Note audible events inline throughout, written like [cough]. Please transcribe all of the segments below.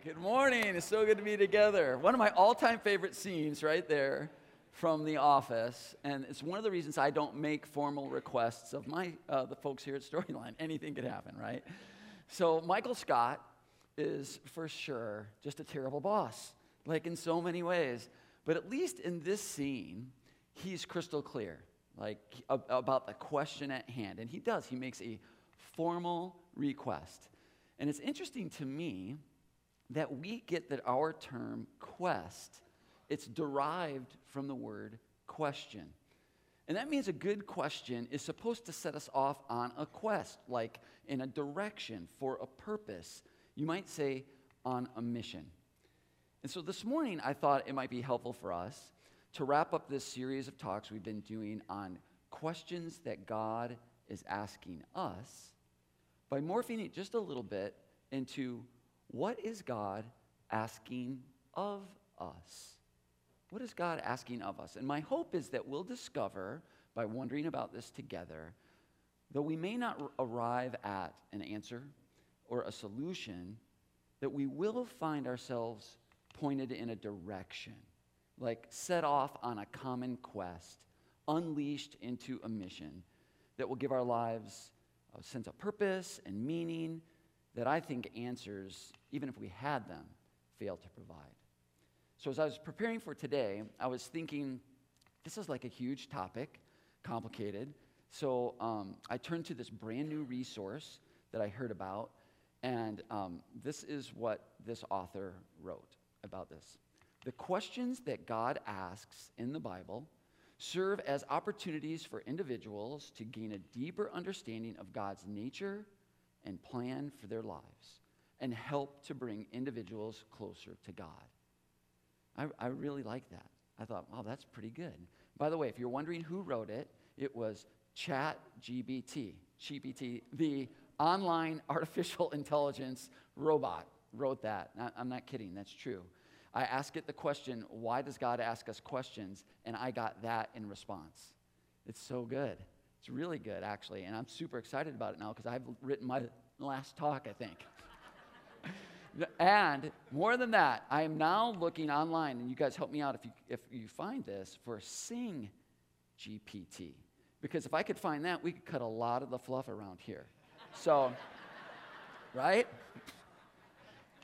Good morning. It's so good to be together. One of my all time favorite scenes right there from The Office. And it's one of the reasons I don't make formal requests of my, uh, the folks here at Storyline. Anything could happen, right? So Michael Scott is for sure just a terrible boss, like in so many ways. But at least in this scene, he's crystal clear, like about the question at hand. And he does, he makes a formal request. And it's interesting to me that we get that our term quest, it's derived from the word question. And that means a good question is supposed to set us off on a quest, like in a direction for a purpose. You might say on a mission. And so this morning, I thought it might be helpful for us to wrap up this series of talks we've been doing on questions that God is asking us by morphing it just a little bit into what is God asking of us? What is God asking of us? And my hope is that we'll discover by wondering about this together, though we may not arrive at an answer or a solution, that we will find ourselves pointed in a direction, like set off on a common quest, unleashed into a mission that will give our lives a sense of purpose and meaning that I think answers, even if we had them, fail to provide. So, as I was preparing for today, I was thinking this is like a huge topic, complicated. So, um, I turned to this brand new resource that I heard about, and um, this is what this author wrote about this. The questions that God asks in the Bible serve as opportunities for individuals to gain a deeper understanding of God's nature and plan for their lives and help to bring individuals closer to God. I, I really like that. I thought, wow, that's pretty good. By the way, if you're wondering who wrote it, it was Chat GBT, GPT, the online [laughs] artificial intelligence robot wrote that. I'm not kidding, that's true. I asked it the question, why does God ask us questions? And I got that in response. It's so good. It's really good, actually, and I'm super excited about it now because I've written my last talk, I think. [laughs] and more than that, I am now looking online, and you guys help me out if you, if you find this, for Sing GPT. Because if I could find that, we could cut a lot of the fluff around here. So, [laughs] right?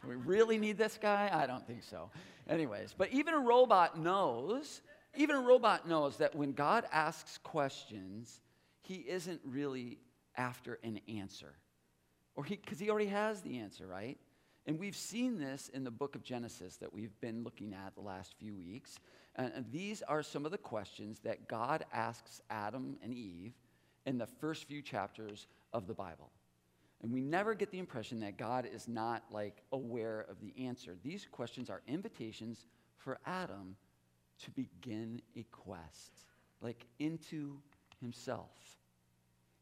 Do we really need this guy? I don't think so. Anyways, but even a robot knows, even a robot knows that when God asks questions, he isn't really after an answer. Or he because he already has the answer, right? And we've seen this in the book of Genesis that we've been looking at the last few weeks. And, and these are some of the questions that God asks Adam and Eve in the first few chapters of the Bible. And we never get the impression that God is not like aware of the answer. These questions are invitations for Adam to begin a quest, like into himself.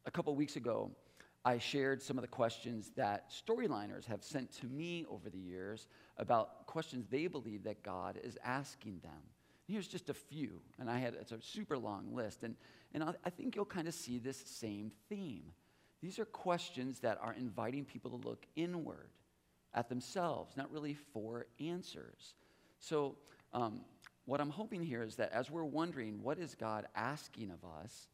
A couple weeks ago, I shared some of the questions that storyliners have sent to me over the years about questions they believe that God is asking them. And here's just a few, and I had it's a super long list, and, and I think you'll kind of see this same theme. These are questions that are inviting people to look inward at themselves, not really for answers. So, um, what I'm hoping here is that as we're wondering, what is God asking of us,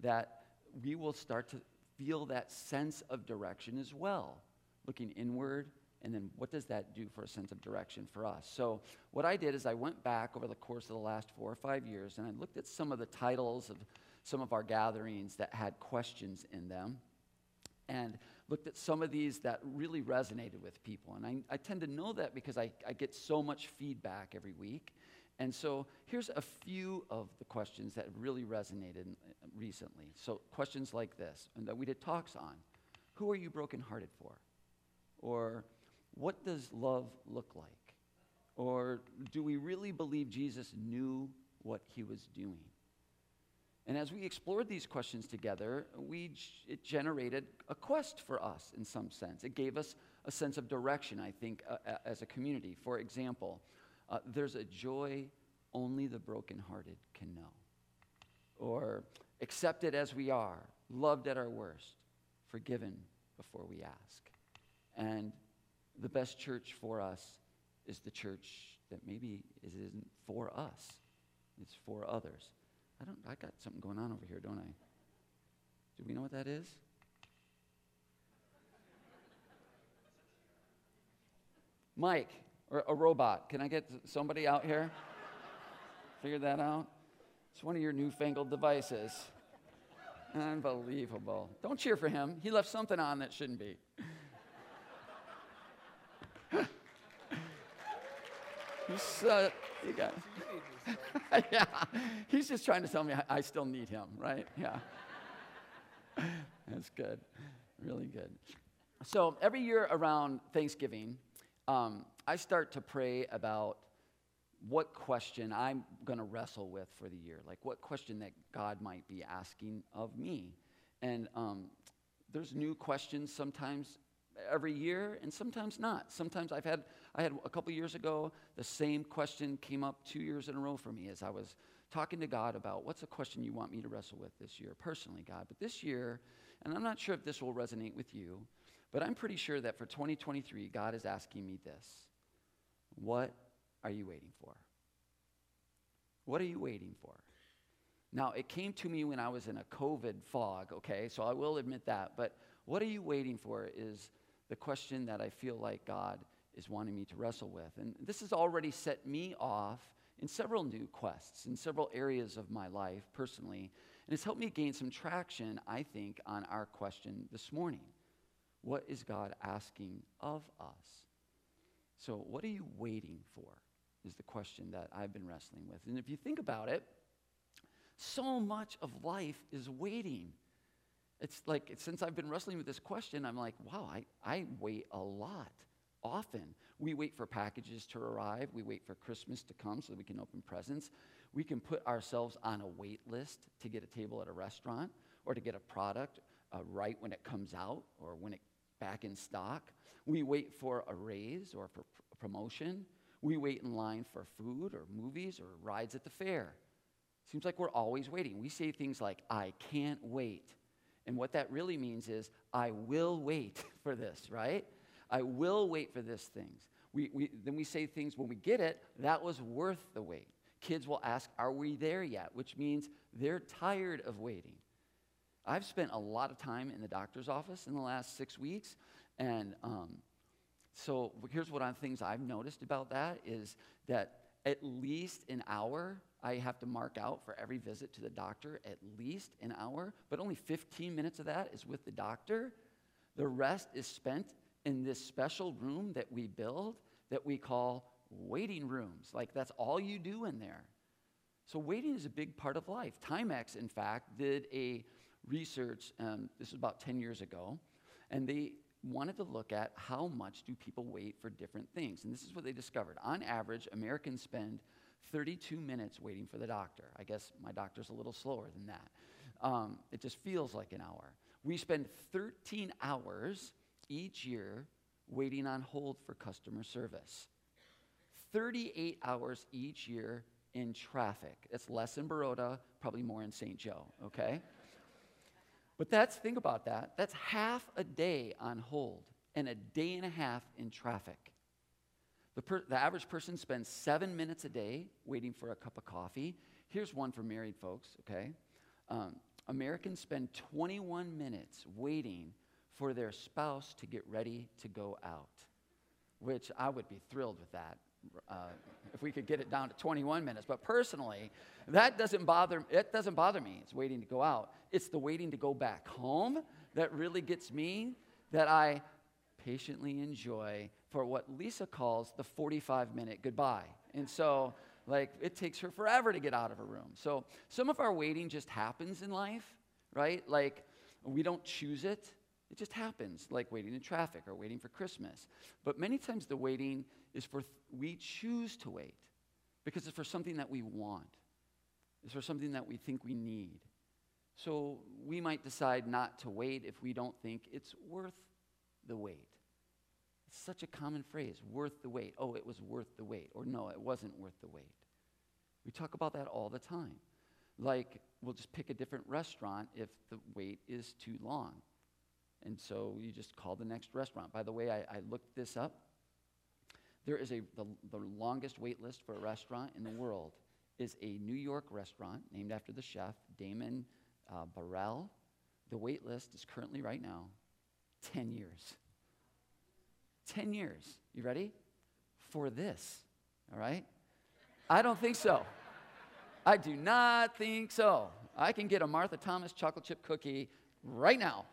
that we will start to feel that sense of direction as well, looking inward. And then what does that do for a sense of direction for us? So, what I did is I went back over the course of the last four or five years and I looked at some of the titles of some of our gatherings that had questions in them and looked at some of these that really resonated with people. And I, I tend to know that because I, I get so much feedback every week. And so here's a few of the questions that really resonated recently. So questions like this, and that we did talks on. Who are you brokenhearted for? Or what does love look like? Or do we really believe Jesus knew what he was doing? And as we explored these questions together, we, it generated a quest for us in some sense. It gave us a sense of direction, I think, uh, as a community. For example, uh, there's a joy only the brokenhearted can know. Or accepted as we are, loved at our worst, forgiven before we ask. And the best church for us is the church that maybe isn't for us, it's for others. I don't I got something going on over here, don't I? Do we know what that is? Mike, or a robot. Can I get somebody out here? [laughs] Figure that out? It's one of your newfangled devices. Unbelievable. Don't cheer for him. He left something on that shouldn't be. [laughs] He's, uh, got, [laughs] yeah, he's just trying to tell me I, I still need him, right? Yeah. That's good. Really good. So every year around Thanksgiving, um, I start to pray about what question I'm going to wrestle with for the year, like what question that God might be asking of me. And um, there's new questions sometimes every year, and sometimes not. Sometimes I've had, I had a couple years ago, the same question came up two years in a row for me as I was talking to God about what's a question you want me to wrestle with this year, personally, God. But this year, and I'm not sure if this will resonate with you, but I'm pretty sure that for 2023, God is asking me this What are you waiting for? What are you waiting for? Now, it came to me when I was in a COVID fog, okay, so I will admit that. But what are you waiting for is the question that I feel like God is wanting me to wrestle with. And this has already set me off in several new quests, in several areas of my life personally. And it's helped me gain some traction, I think, on our question this morning. What is God asking of us? So, what are you waiting for? Is the question that I've been wrestling with. And if you think about it, so much of life is waiting. It's like, since I've been wrestling with this question, I'm like, wow, I, I wait a lot, often. We wait for packages to arrive. We wait for Christmas to come so we can open presents. We can put ourselves on a wait list to get a table at a restaurant or to get a product uh, right when it comes out or when it's back in stock. We wait for a raise or for pr- promotion. We wait in line for food or movies or rides at the fair. Seems like we're always waiting. We say things like, I can't wait. And what that really means is, I will wait [laughs] for this, right? I will wait for this things. We, we, then we say things when we get it, that was worth the wait. Kids will ask, Are we there yet? Which means they're tired of waiting. I've spent a lot of time in the doctor's office in the last six weeks, and um, so here's what I things I've noticed about that is that at least an hour I have to mark out for every visit to the doctor, at least an hour, but only 15 minutes of that is with the doctor. The rest is spent in this special room that we build that we call waiting rooms. Like that's all you do in there. So waiting is a big part of life. Timex, in fact, did a research, um, this was about 10 years ago, and they wanted to look at how much do people wait for different things. And this is what they discovered. On average, Americans spend 32 minutes waiting for the doctor. I guess my doctor's a little slower than that. Um, it just feels like an hour. We spend 13 hours each year waiting on hold for customer service. 38 hours each year in traffic. It's less in Baroda, probably more in St. Joe, okay? But that's, think about that. That's half a day on hold and a day and a half in traffic. The, per, the average person spends seven minutes a day waiting for a cup of coffee. Here's one for married folks, okay? Um, Americans spend 21 minutes waiting for their spouse to get ready to go out, which I would be thrilled with that. Uh, if we could get it down to 21 minutes. But personally, that doesn't bother, it doesn't bother me. It's waiting to go out. It's the waiting to go back home that really gets me, that I patiently enjoy for what Lisa calls the 45 minute goodbye. And so, like, it takes her forever to get out of her room. So, some of our waiting just happens in life, right? Like, we don't choose it. It just happens, like waiting in traffic or waiting for Christmas. But many times the waiting is for, th- we choose to wait because it's for something that we want, it's for something that we think we need. So we might decide not to wait if we don't think it's worth the wait. It's such a common phrase, worth the wait. Oh, it was worth the wait. Or no, it wasn't worth the wait. We talk about that all the time. Like, we'll just pick a different restaurant if the wait is too long. And so you just call the next restaurant. By the way, I, I looked this up There is a, the, the longest wait list for a restaurant in the world is a New York restaurant named after the chef, Damon uh, Baehrel. The wait list is currently right now 10 years. 10 years. You ready? For this. All right? I don't think so. I do not think so. I can get a Martha Thomas chocolate chip cookie right now.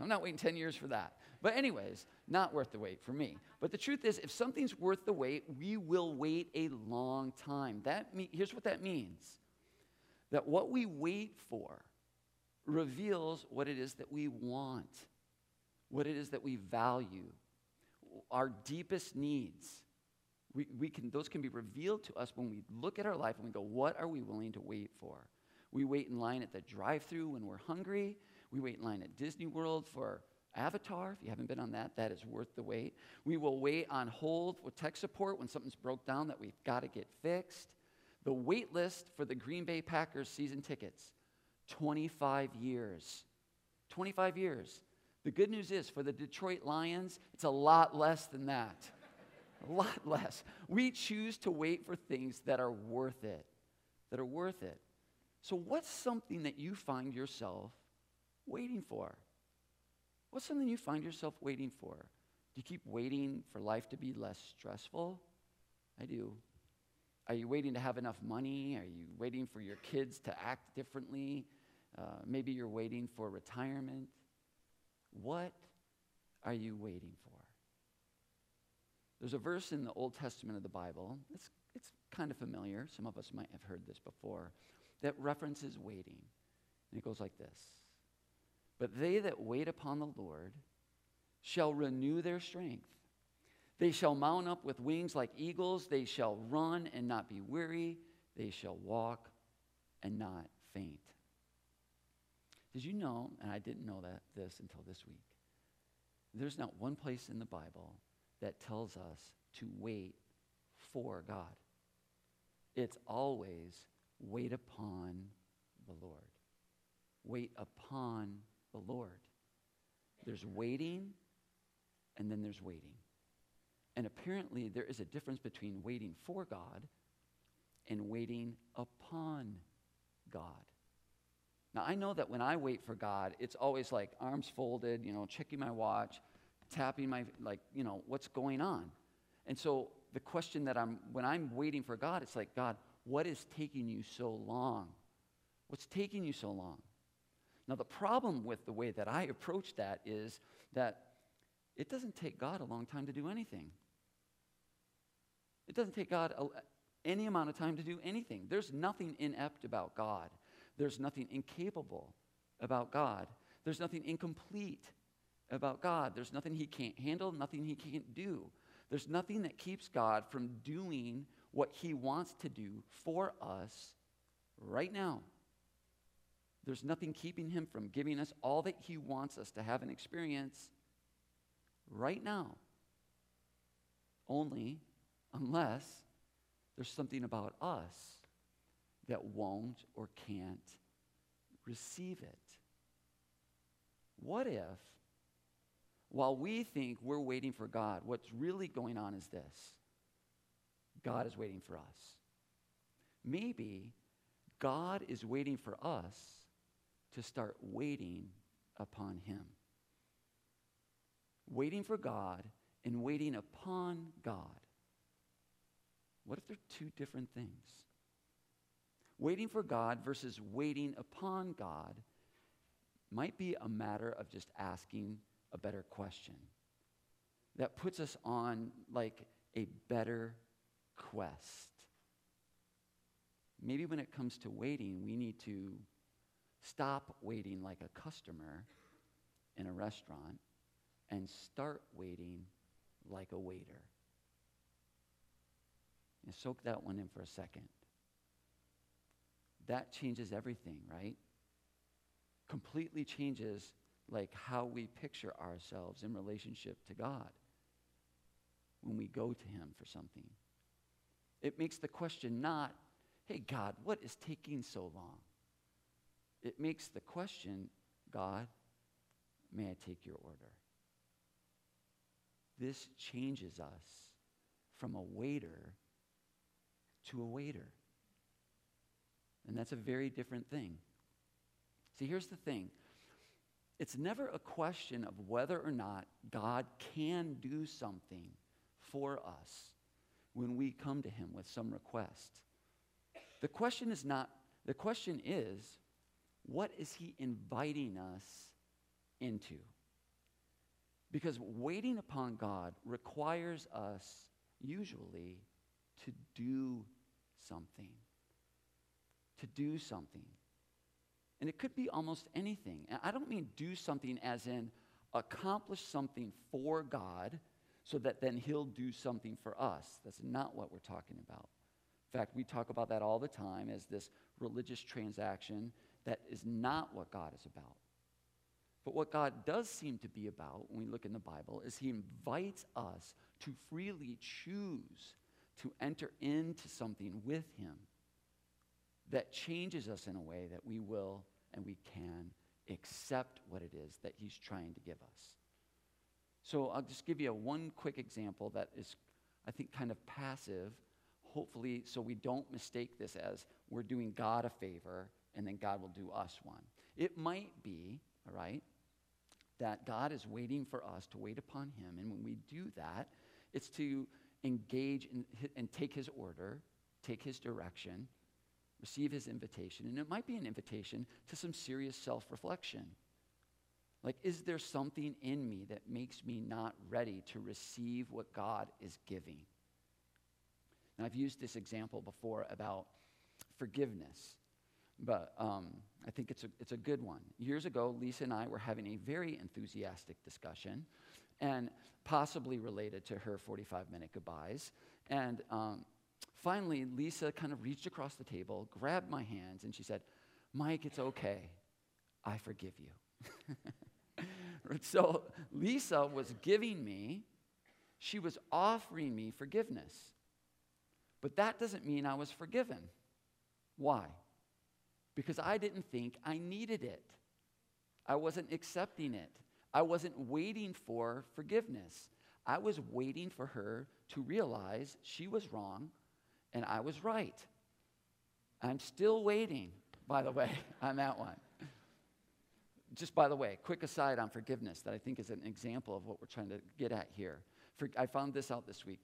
I'm not waiting 10 years for that. But, anyways, not worth the wait for me. But the truth is, if something's worth the wait, we will wait a long time. That me- here's what that means that what we wait for reveals what it is that we want, what it is that we value, our deepest needs. We, we can, those can be revealed to us when we look at our life and we go, what are we willing to wait for? We wait in line at the drive through when we're hungry. We wait in line at Disney World for Avatar. If you haven't been on that, that is worth the wait. We will wait on hold with tech support when something's broke down that we've got to get fixed. The wait list for the Green Bay Packers season tickets 25 years. 25 years. The good news is for the Detroit Lions, it's a lot less than that. a lot less. We choose to wait for things that are worth it, that are worth it. So, what's something that you find yourself waiting for? What's something you find yourself waiting for? Do you keep waiting for life to be less stressful? I do. Are you waiting to have enough money? Are you waiting for your kids to act differently? Uh, maybe you're waiting for retirement. What are you waiting for? There's a verse in the Old Testament of the Bible, it's, it's kind of familiar. Some of us might have heard this before, that references waiting. And it goes like this But they that wait upon the Lord shall renew their strength. They shall mount up with wings like eagles. They shall run and not be weary. They shall walk and not faint. Did you know, and I didn't know that this until this week, there's not one place in the Bible that tells us to wait for God. It's always wait upon the Lord. Wait upon the Lord. There's waiting, and then there's waiting. And apparently, there is a difference between waiting for God and waiting upon God. Now, I know that when I wait for God, it's always like arms folded, you know, checking my watch, tapping my, like, you know, what's going on. And so the question that I'm, when I'm waiting for God, it's like, God, what is taking you so long? What's taking you so long? Now, the problem with the way that I approach that is that it doesn't take God a long time to do anything. It doesn't take God a, any amount of time to do anything. There's nothing inept about God. There's nothing incapable about God. There's nothing incomplete about God. There's nothing he can't handle, nothing he can't do. There's nothing that keeps God from doing what he wants to do for us right now. There's nothing keeping him from giving us all that he wants us to have an experience right now. Only unless there's something about us that won't or can't receive it. What if, while we think we're waiting for God, what's really going on is this God is waiting for us. Maybe God is waiting for us to start waiting upon Him. Waiting for God and waiting upon God. What if they're two different things? Waiting for God versus waiting upon God might be a matter of just asking a better question that puts us on like a better quest. Maybe when it comes to waiting, we need to stop waiting like a customer in a restaurant and start waiting like a waiter. And soak that one in for a second. That changes everything, right? Completely changes like how we picture ourselves in relationship to God when we go to him for something. It makes the question not, hey, God, what is taking so long? It makes the question, God, may I take your order? This changes us from a waiter to a waiter. And that's a very different thing. See, here's the thing it's never a question of whether or not God can do something for us when we come to Him with some request. The question is not, the question is, what is He inviting us into? Because waiting upon God requires us usually to do something. To do something. And it could be almost anything. And I don't mean do something as in accomplish something for God so that then He'll do something for us. That's not what we're talking about. In fact, we talk about that all the time as this religious transaction that is not what God is about. But what God does seem to be about when we look in the Bible is He invites us to freely choose to enter into something with Him that changes us in a way that we will and we can accept what it is that He's trying to give us. So I'll just give you a one quick example that is, I think, kind of passive, hopefully, so we don't mistake this as we're doing God a favor and then God will do us one. It might be, all right, that God is waiting for us to wait upon Him. And when we do that, it's to engage in, and take His order, take His direction, receive his invitation. And it might be an invitation to some serious self reflection. Like, is there something in me that makes me not ready to receive what God is giving? Now, I've used this example before about forgiveness, but um, I think it's a, it's a good one. Years ago, Lisa and I were having a very enthusiastic discussion, and possibly related to her 45 minute goodbyes. And um, finally, Lisa kind of reached across the table, grabbed my hands, and she said, Mike, it's okay. I forgive you. [laughs] so Lisa was giving me, she was offering me forgiveness. But that doesn't mean I was forgiven. Why? Because I didn't think I needed it. I wasn't accepting it. I wasn't waiting for forgiveness. I was waiting for her to realize she was wrong and I was right. I'm still waiting, by the way, [laughs] on that one. Just by the way, quick aside on forgiveness that I think is an example of what we're trying to get at here. For, I found this out this week.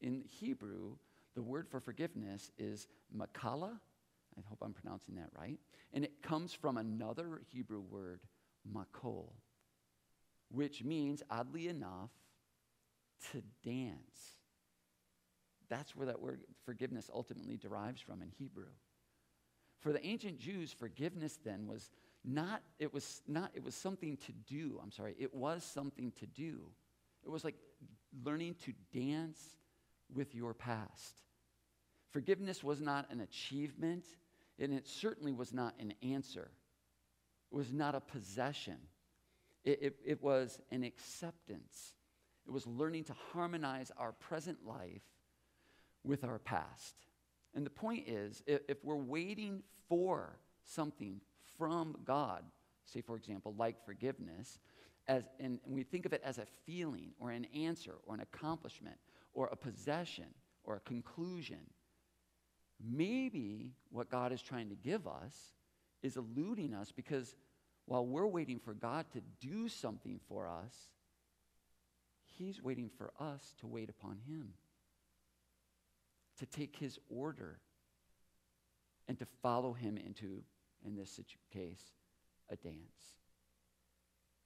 In Hebrew, the word for forgiveness is makala. I hope I'm pronouncing that right. And it comes from another Hebrew word, makol, which means, oddly enough, to dance. That's where that word forgiveness ultimately derives from in Hebrew. For the ancient Jews, forgiveness then was not, it was not, it was something to do. I'm sorry, it was something to do. It was like learning to dance with your past. Forgiveness was not an achievement, and it certainly was not an answer. It was not a possession. It, it, it was an acceptance. It was learning to harmonize our present life with our past. And the point is, if, if we're waiting for something from God, say, for example, like forgiveness, as, and, and we think of it as a feeling or an answer or an accomplishment or a possession or a conclusion, maybe what God is trying to give us is eluding us because while we're waiting for God to do something for us, He's waiting for us to wait upon Him to take his order and to follow him into, in this case, a dance.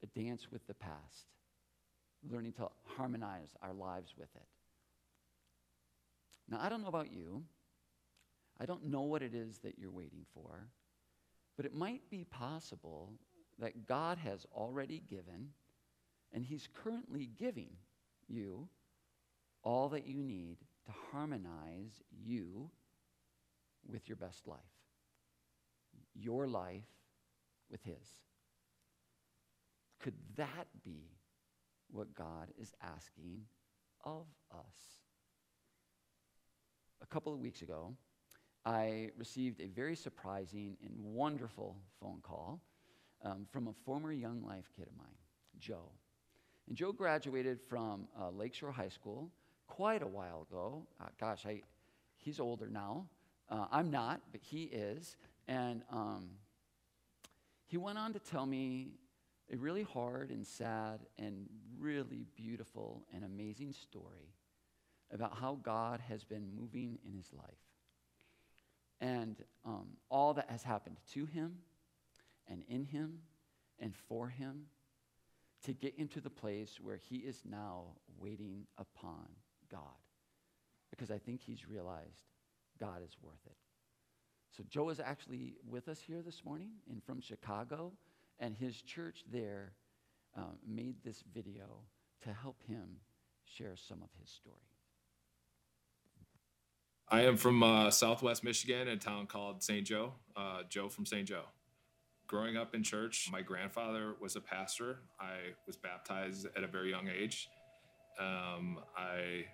A dance with the past, learning to harmonize our lives with it. Now, I don't know about you. I don't know what it is that you're waiting for, but it might be possible that God has already given, and He's currently giving you all that you need to harmonize you with your best life, your life with His. Could that be what God is asking of us? A couple of weeks ago, I received a very surprising and wonderful phone call um, from a former Young Life kid of mine, Joe. And Joe graduated from uh, Lakeshore High School quite a while ago. Uh, gosh, I, he's older now. Uh, I'm not, but he is. And um, he went on to tell me a really hard and sad and really beautiful and amazing story about how God has been moving in his life. And um, all that has happened to him and in him and for him to get into the place where he is now waiting upon God. Because I think he's realized God is worth it. So Joe is actually with us here this morning and from Chicago, and his church there um, made this video to help him share some of his story. I am from uh, Southwest Michigan, in a town called St. Joe. Uh, Joe from St. Joe. Growing up in church, my grandfather was a pastor. I was baptized at a very young age. Um, I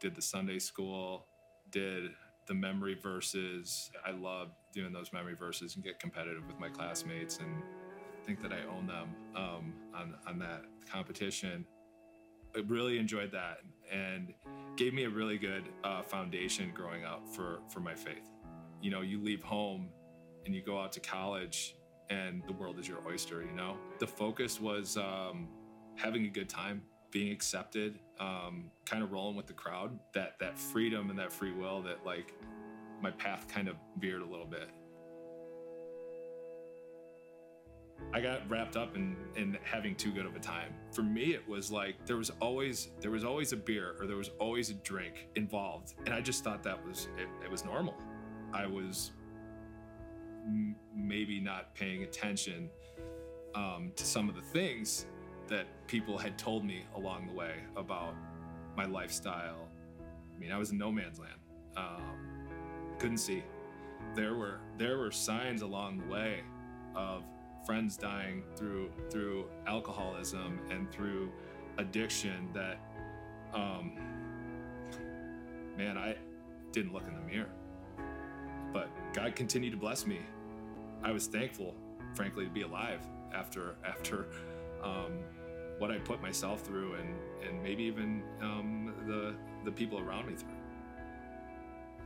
did the Sunday school, did the memory verses. I love doing those memory verses and get competitive with my classmates and think that I own them um, on, on that competition. I really enjoyed that and gave me a really good uh, foundation growing up for, for my faith. You know, you leave home and you go out to college and the world is your oyster, you know? The focus was um, having a good time, being accepted, um, kind of rolling with the crowd, that, that freedom and that free will that like my path kind of veered a little bit. I got wrapped up in, in having too good of a time. For me, it was like there was always there was always a beer or there was always a drink involved, and I just thought that was it, it was normal. I was m- maybe not paying attention um, to some of the things that people had told me along the way about my lifestyle. I mean, I was in no man's land. Um, couldn't see. There were there were signs along the way of friends dying through through alcoholism and through addiction that um, man i didn't look in the mirror. But god continued to bless me. I was thankful frankly to be alive after after um, what i put myself through and and maybe even um, the the people around me through.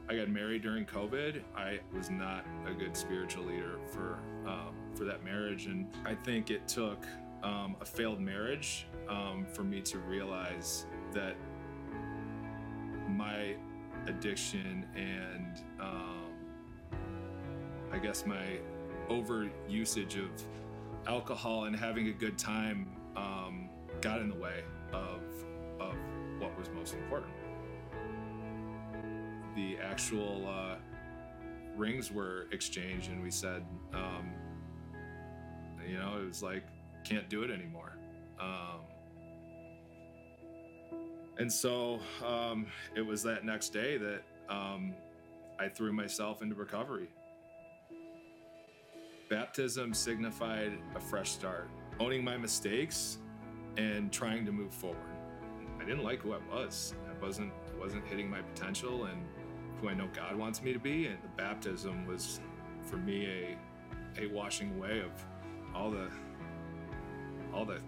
I got married during COVID. I was not a good spiritual leader for um, for that marriage, and I think it took um, a failed marriage um, for me to realize that my addiction and um, I guess my over usage of alcohol and having a good time um, got in the way of of what was most important. The actual uh, rings were exchanged, and we said, um, you know, it was like, can't do it anymore. Um, and so um, it was that next day that um, I threw myself into recovery. Baptism signified a fresh start, owning my mistakes and trying to move forward. I didn't like who I was. I wasn't wasn't hitting my potential and who I know God wants me to be. And the baptism was for me a a washing away of all the all the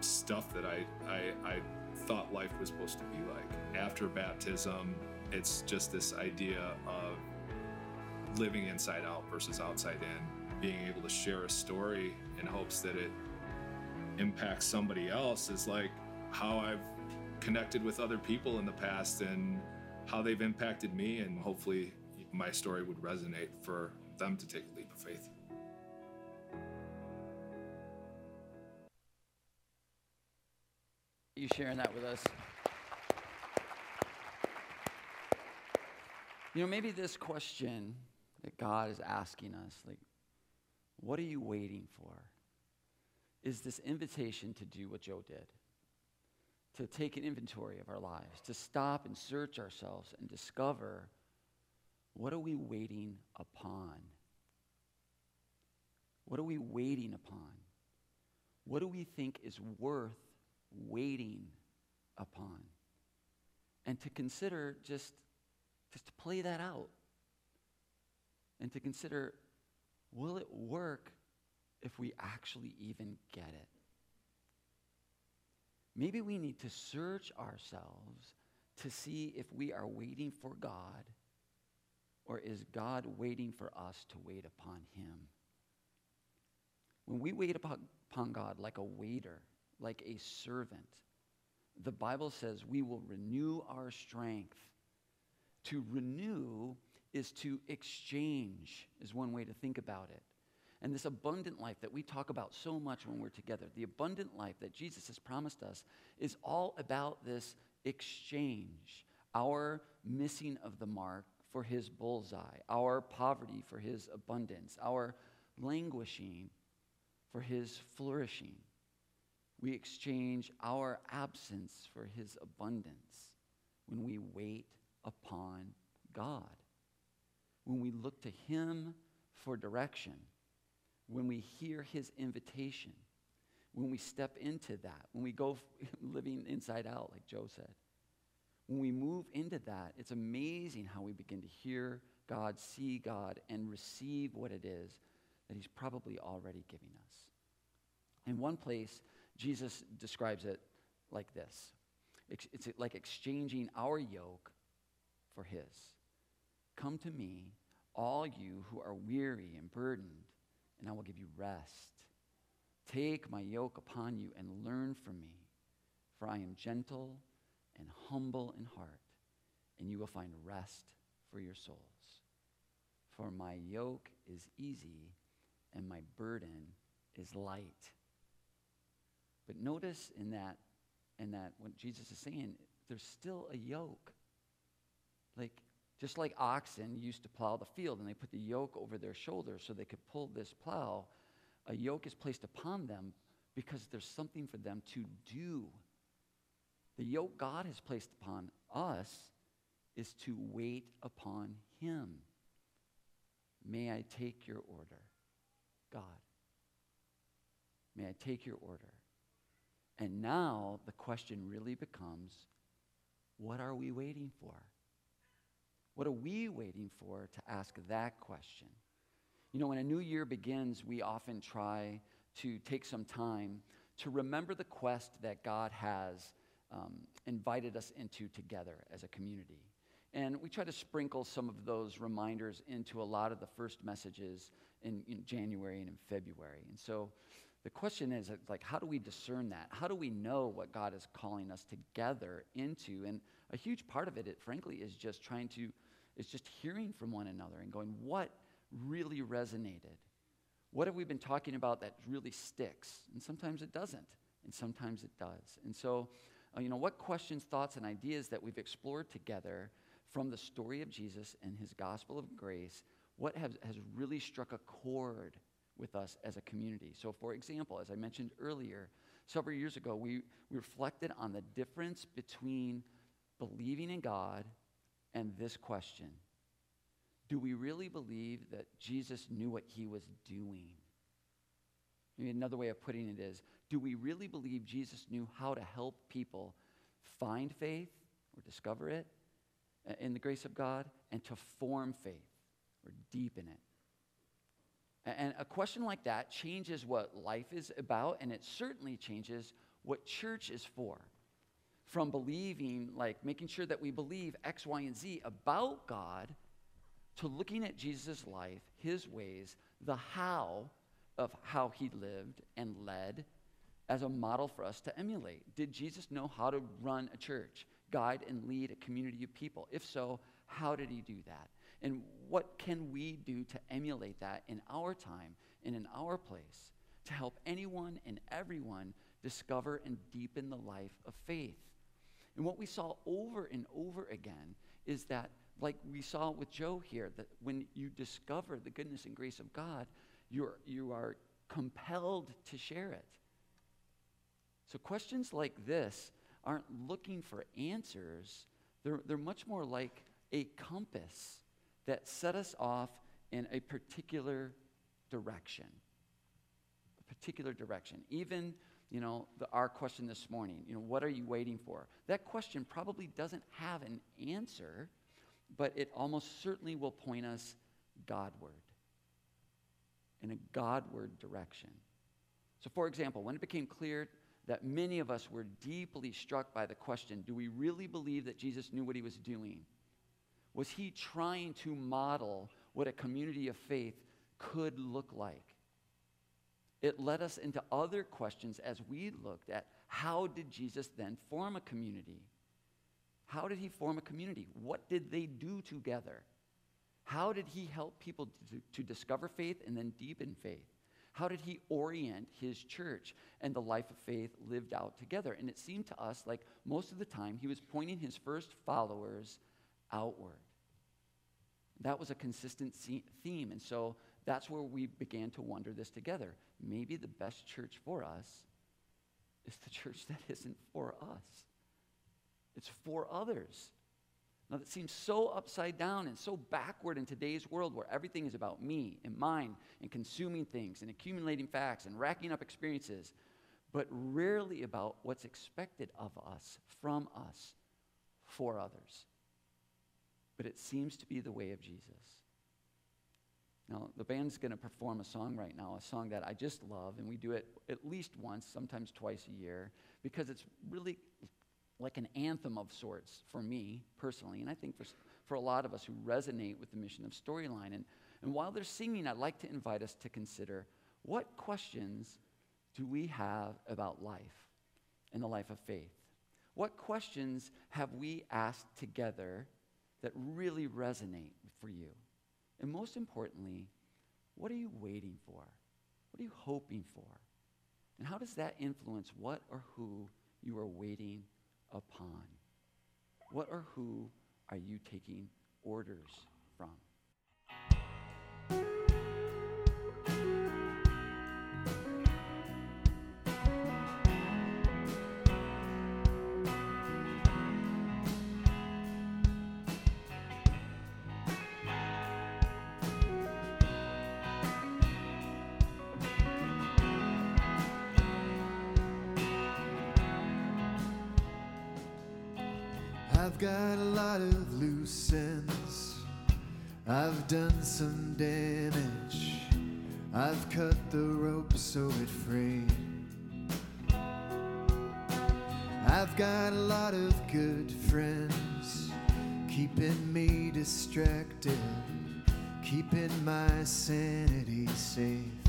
stuff that I I, I thought life was supposed to be like. After baptism, it's just this idea of living inside out versus outside in, being able to share a story in hopes that it impacts somebody else is like how I've connected with other people in the past and how they've impacted me, and hopefully my story would resonate for them to take a leap of faith. You sharing that with us? You know, maybe this question that God is asking us, like, what are you waiting for? Is this invitation to do what Joe did to take an inventory of our lives, to stop and search ourselves and discover what are we waiting upon? What are we waiting upon? What do we think is worth waiting upon? And to consider just, just to play that out. And to consider will it work if we actually even get it? Maybe we need to search ourselves to see if we are waiting for God or is God waiting for us to wait upon Him? When we wait upon, God like a waiter, like a servant, the Bible says we will renew our strength. To renew is to exchange, is one way to think about it. And this abundant life that we talk about so much when we're together, the abundant life that Jesus has promised us, is all about this exchange. Our missing of the mark for his bullseye, our poverty for his abundance, our languishing for his flourishing. We exchange our absence for his abundance when we wait upon God, when we look to him for direction, when we hear his invitation, when we step into that, when we go [laughs] living inside out, like Joe said. When we move into that, it's amazing how we begin to hear God, see God, and receive what it is that He's probably already giving us. In one place, Jesus describes it like this it's like exchanging our yoke for His. Come to me, all you who are weary and burdened, and I will give you rest. Take my yoke upon you and learn from me, for I am gentle and humble in heart, and you will find rest for your souls. For my yoke is easy and my burden is light. But notice in that, in that what Jesus is saying, there's still a yoke. Like, just like oxen used to plow the field and they put the yoke over their shoulders so they could pull this plow, a yoke is placed upon them because there's something for them to do the yoke God has placed upon us is to wait upon Him. May I take your order, God. May I take your order. And now the question really becomes what are we waiting for? What are we waiting for to ask that question? You know, when a new year begins, we often try to take some time to remember the quest that God has um, invited us into together as a community. And we try to sprinkle some of those reminders into a lot of the first messages in, in January and in February. And so the question is like how do we discern that? How do we know what god is calling us together into? And a huge part of it, it frankly is just trying to is just hearing from one another and going what really resonated? What have we been talking about that really sticks? And sometimes it doesn't and sometimes it does. And so uh, you know, what questions, thoughts, and ideas that we've explored together from the story of Jesus and his gospel of grace, what has, has really struck a chord with us as a community. So, for example, as I mentioned earlier, several years ago, we, we reflected on the difference between believing in God and this question Do we really believe that Jesus knew what he was doing? Maybe another way of putting it is do we really believe Jesus knew how to help people find faith or discover it uh, in the grace of God and to form faith or deepen it? And a question like that changes what life is about, and it certainly changes what church is for. From believing, like making sure that we believe X, Y, and Z about God, to looking at Jesus' life, his ways, the how of how he lived and led as a model for us to emulate. Did Jesus know how to run a church, guide and lead a community of people? If so, how did he do that? And what can we do to emulate that in our time and in our place to help anyone and everyone discover and deepen the life of faith? And what we saw over and over again is that, like we saw with Joe here, that when you discover the goodness and grace of God, you're, you are compelled to share it. So, questions like this aren't looking for answers, they're, they're much more like a compass that set us off in a particular direction. A particular direction. Even, you know, the, our question this morning, you know, what are you waiting for? That question probably doesn't have an answer, but it almost certainly will point us Godward in a Godward direction. So, for example, when it became clear that many of us were deeply struck by the question do we really believe that Jesus knew what he was doing? Was he trying to model what a community of faith could look like? It led us into other questions as we looked at how did Jesus then form a community? How did he form a community? What did they do together? How did he help people to, to discover faith and then deepen faith? How did he orient his church and the life of faith lived out together? And it seemed to us like most of the time he was pointing his first followers outward. That was a consistent theme. And so that's where we began to wonder this together. Maybe the best church for us is the [laughs] church that isn't for us, it's for others. Now, that seems so upside down and so backward in today's world where everything is about me and mine and consuming things and accumulating facts and racking up experiences, but rarely about what's expected of us, from us, for others. But it seems to be the way of Jesus. Now, the band's going to perform a song right now, a song that I just love, and we do it at least once, sometimes twice a year, because it's really like an anthem of sorts for me personally, and I think for, for a lot of us who resonate with the mission of Storyline. And, and while they're singing, I'd like to invite us to consider what questions do we have about life and the life of faith? What questions have we asked together that really resonate for you? And most importantly, what are you waiting for? What are you hoping for? And how does that influence what or who you are waiting upon? What or who are you taking orders from? I've got a lot of loose ends. I've done some damage. I've cut the rope so it frayed. I've got a lot of good friends keeping me distracted, keeping my sanity safe.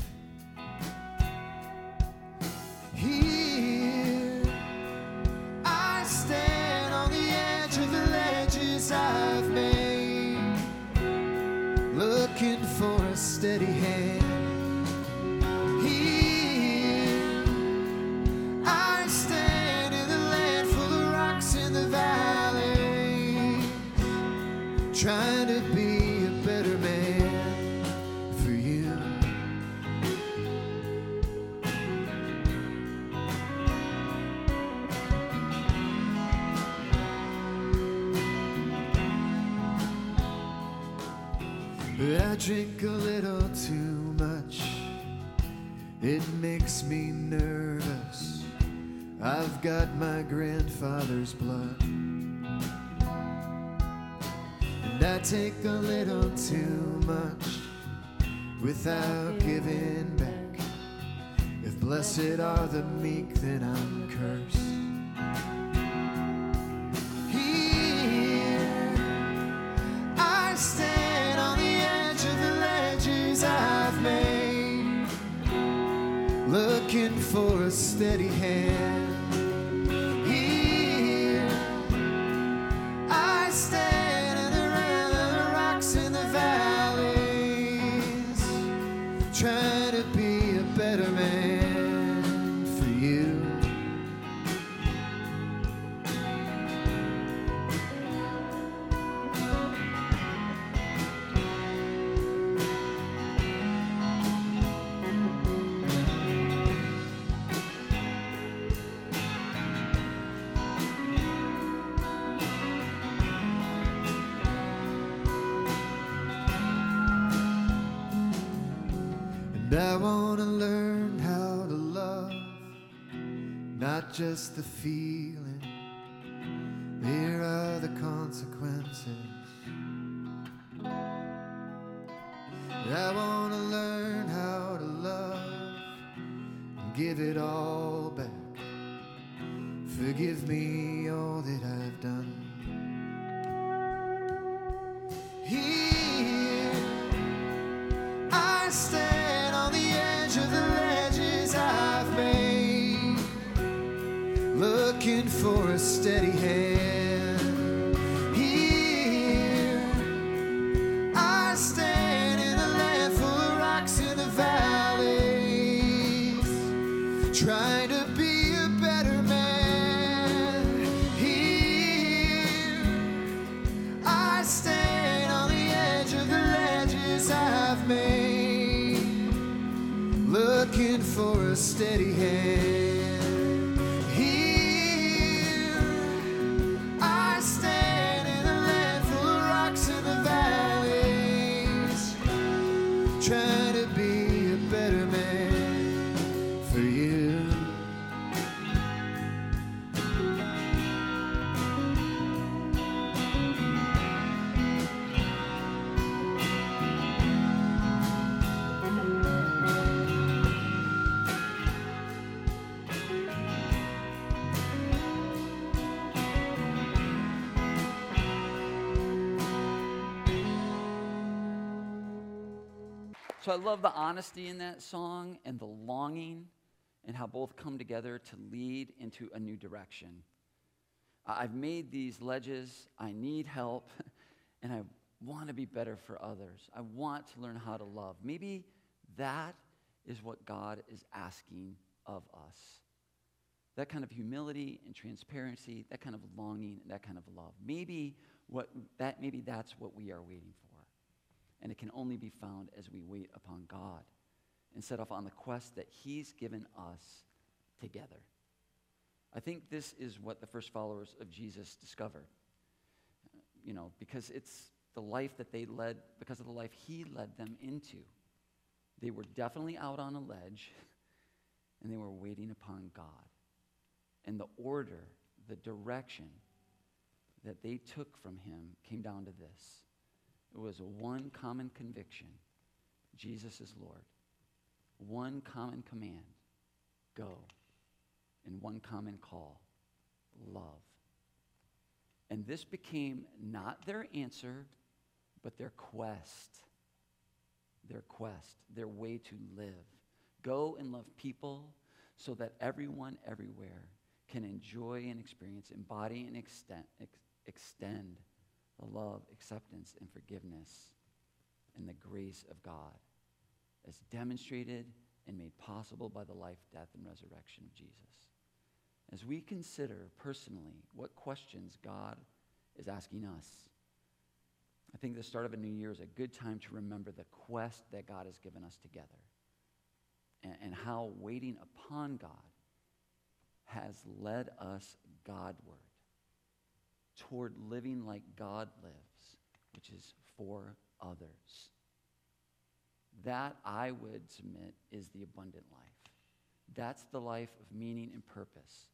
I drink a little too much. It makes me nervous. I've got my grandfather's blood. And I take a little too much without giving back. If blessed are the meek, then I'm cursed. Steady hand. I want to learn how to love, not just the feeling. Here are the consequences. I want So I love the honesty in that song and the longing and how both come together to lead into a new direction. I've made these ledges, I need help, [laughs] and I want to be better for others. I want to learn how to love. Maybe that is what God is asking of us. That kind of humility and transparency, that kind of longing, that kind of love. Maybe what that maybe that's what we are waiting for. And it can only be found as we wait upon God and set off on the quest that He's given us together. I think this is what the first followers of Jesus discovered. You know, because it's the life that they led, because of the life He led them into. They were definitely out on a ledge [laughs] and they were waiting upon God. And the order, the direction that they took from Him came down to this it was one common conviction Jesus is Lord. One common command go. And one common call love. And this became not their answer, but their quest. Their quest, their way to live. Go and love people so that everyone everywhere can enjoy and experience, embody and extend, ex- extend the love, acceptance, and forgiveness and the grace of God as demonstrated and made possible by the life, death, and resurrection of Jesus. As we consider personally what questions God is asking us, I think the start of a new year is a good time to remember the quest that God has given us together and, and how waiting upon God has led us Godward toward living like God lives, which is for others. That, I would submit, is the abundant life. That's the life of meaning and purpose,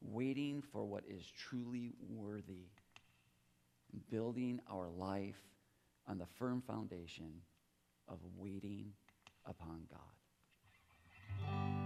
waiting for what is truly worthy, building our life on the firm foundation of waiting upon God.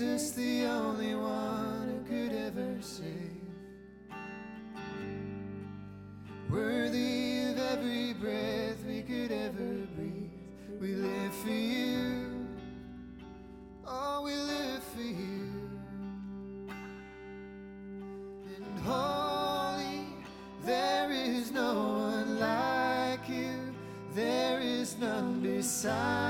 Jesus, the only one who could ever save. Worthy of every breath we could ever breathe. We live for you. Oh, we live for you. And holy, there is no one like you. There is none beside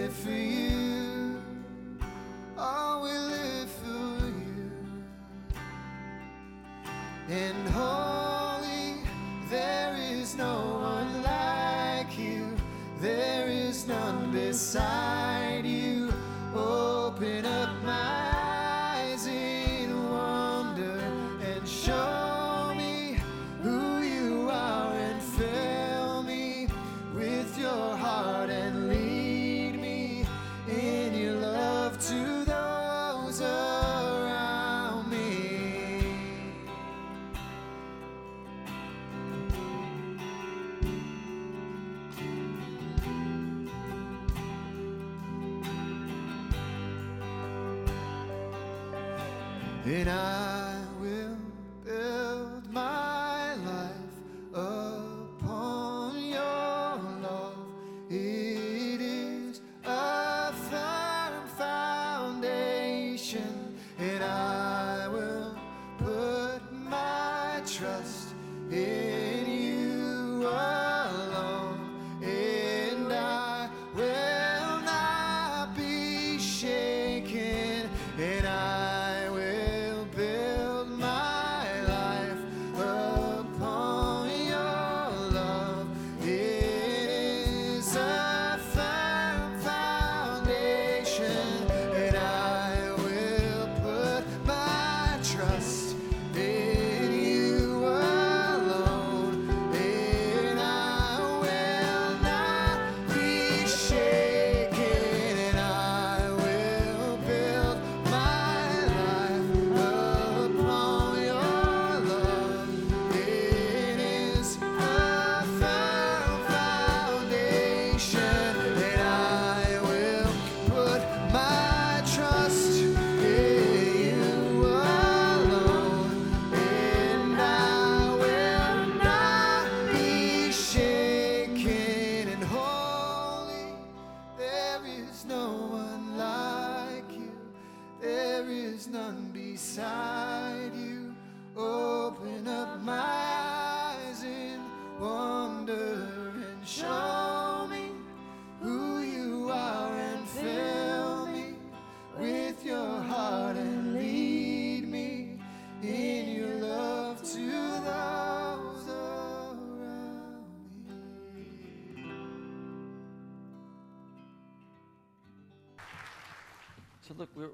look, we're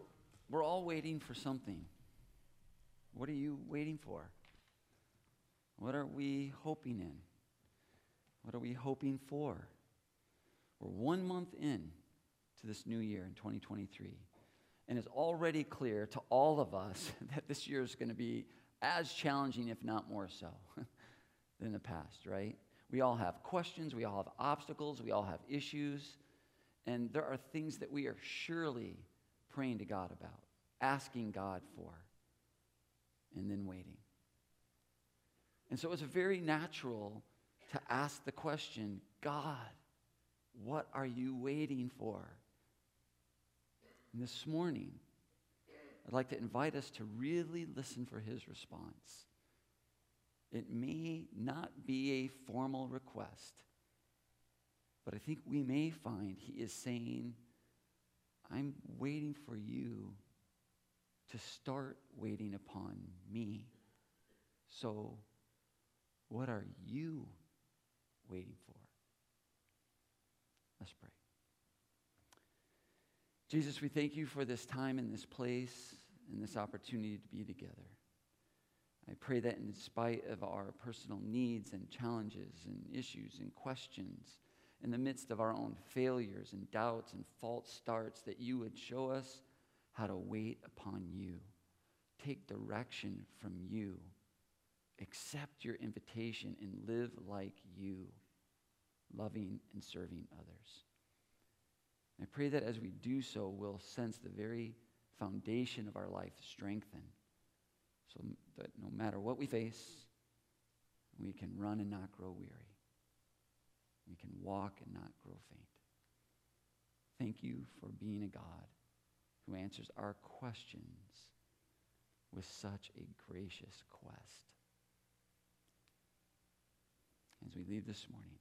we're all waiting for something. What are you waiting for? What are we hoping in? What are we hoping for? We're one month in to this new year in 2023. And it's already clear to all of us [laughs] that this year is going to be as challenging, if not more so, [laughs] than the past, right? We all have questions, we all have obstacles, we all have issues, and there are things that we are surely praying to God about, asking God for, and then waiting. And so it's very natural to ask the question God, what are you waiting for? And this morning, I'd like to invite us to really listen for his response. It may not be a formal request, but I think we may find he is saying, I'm waiting for you to start waiting upon me. So, what are you waiting for? Let's pray. Jesus, we thank you for this time and this place and this opportunity to be together. I pray that in spite of our personal needs and challenges and issues and questions, in the midst of our own failures and doubts and false starts, that you would show us how to wait upon you, take direction from you, accept your invitation, and live like you, loving and serving others. I pray that as we do so, we'll sense the very foundation of our life strengthen, so that no matter what we face, we can run and not grow weary. We can walk and not grow faint. Thank you for being a God who answers our questions with such a gracious quest. As we leave this morning,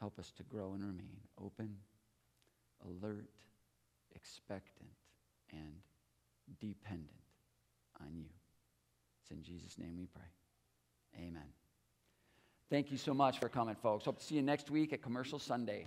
help us to grow and remain open, alert, expectant, and dependent on you. It's in Jesus' name we pray. Amen. Thank you so much for coming, folks. Hope to see you next week at Commercial Sunday.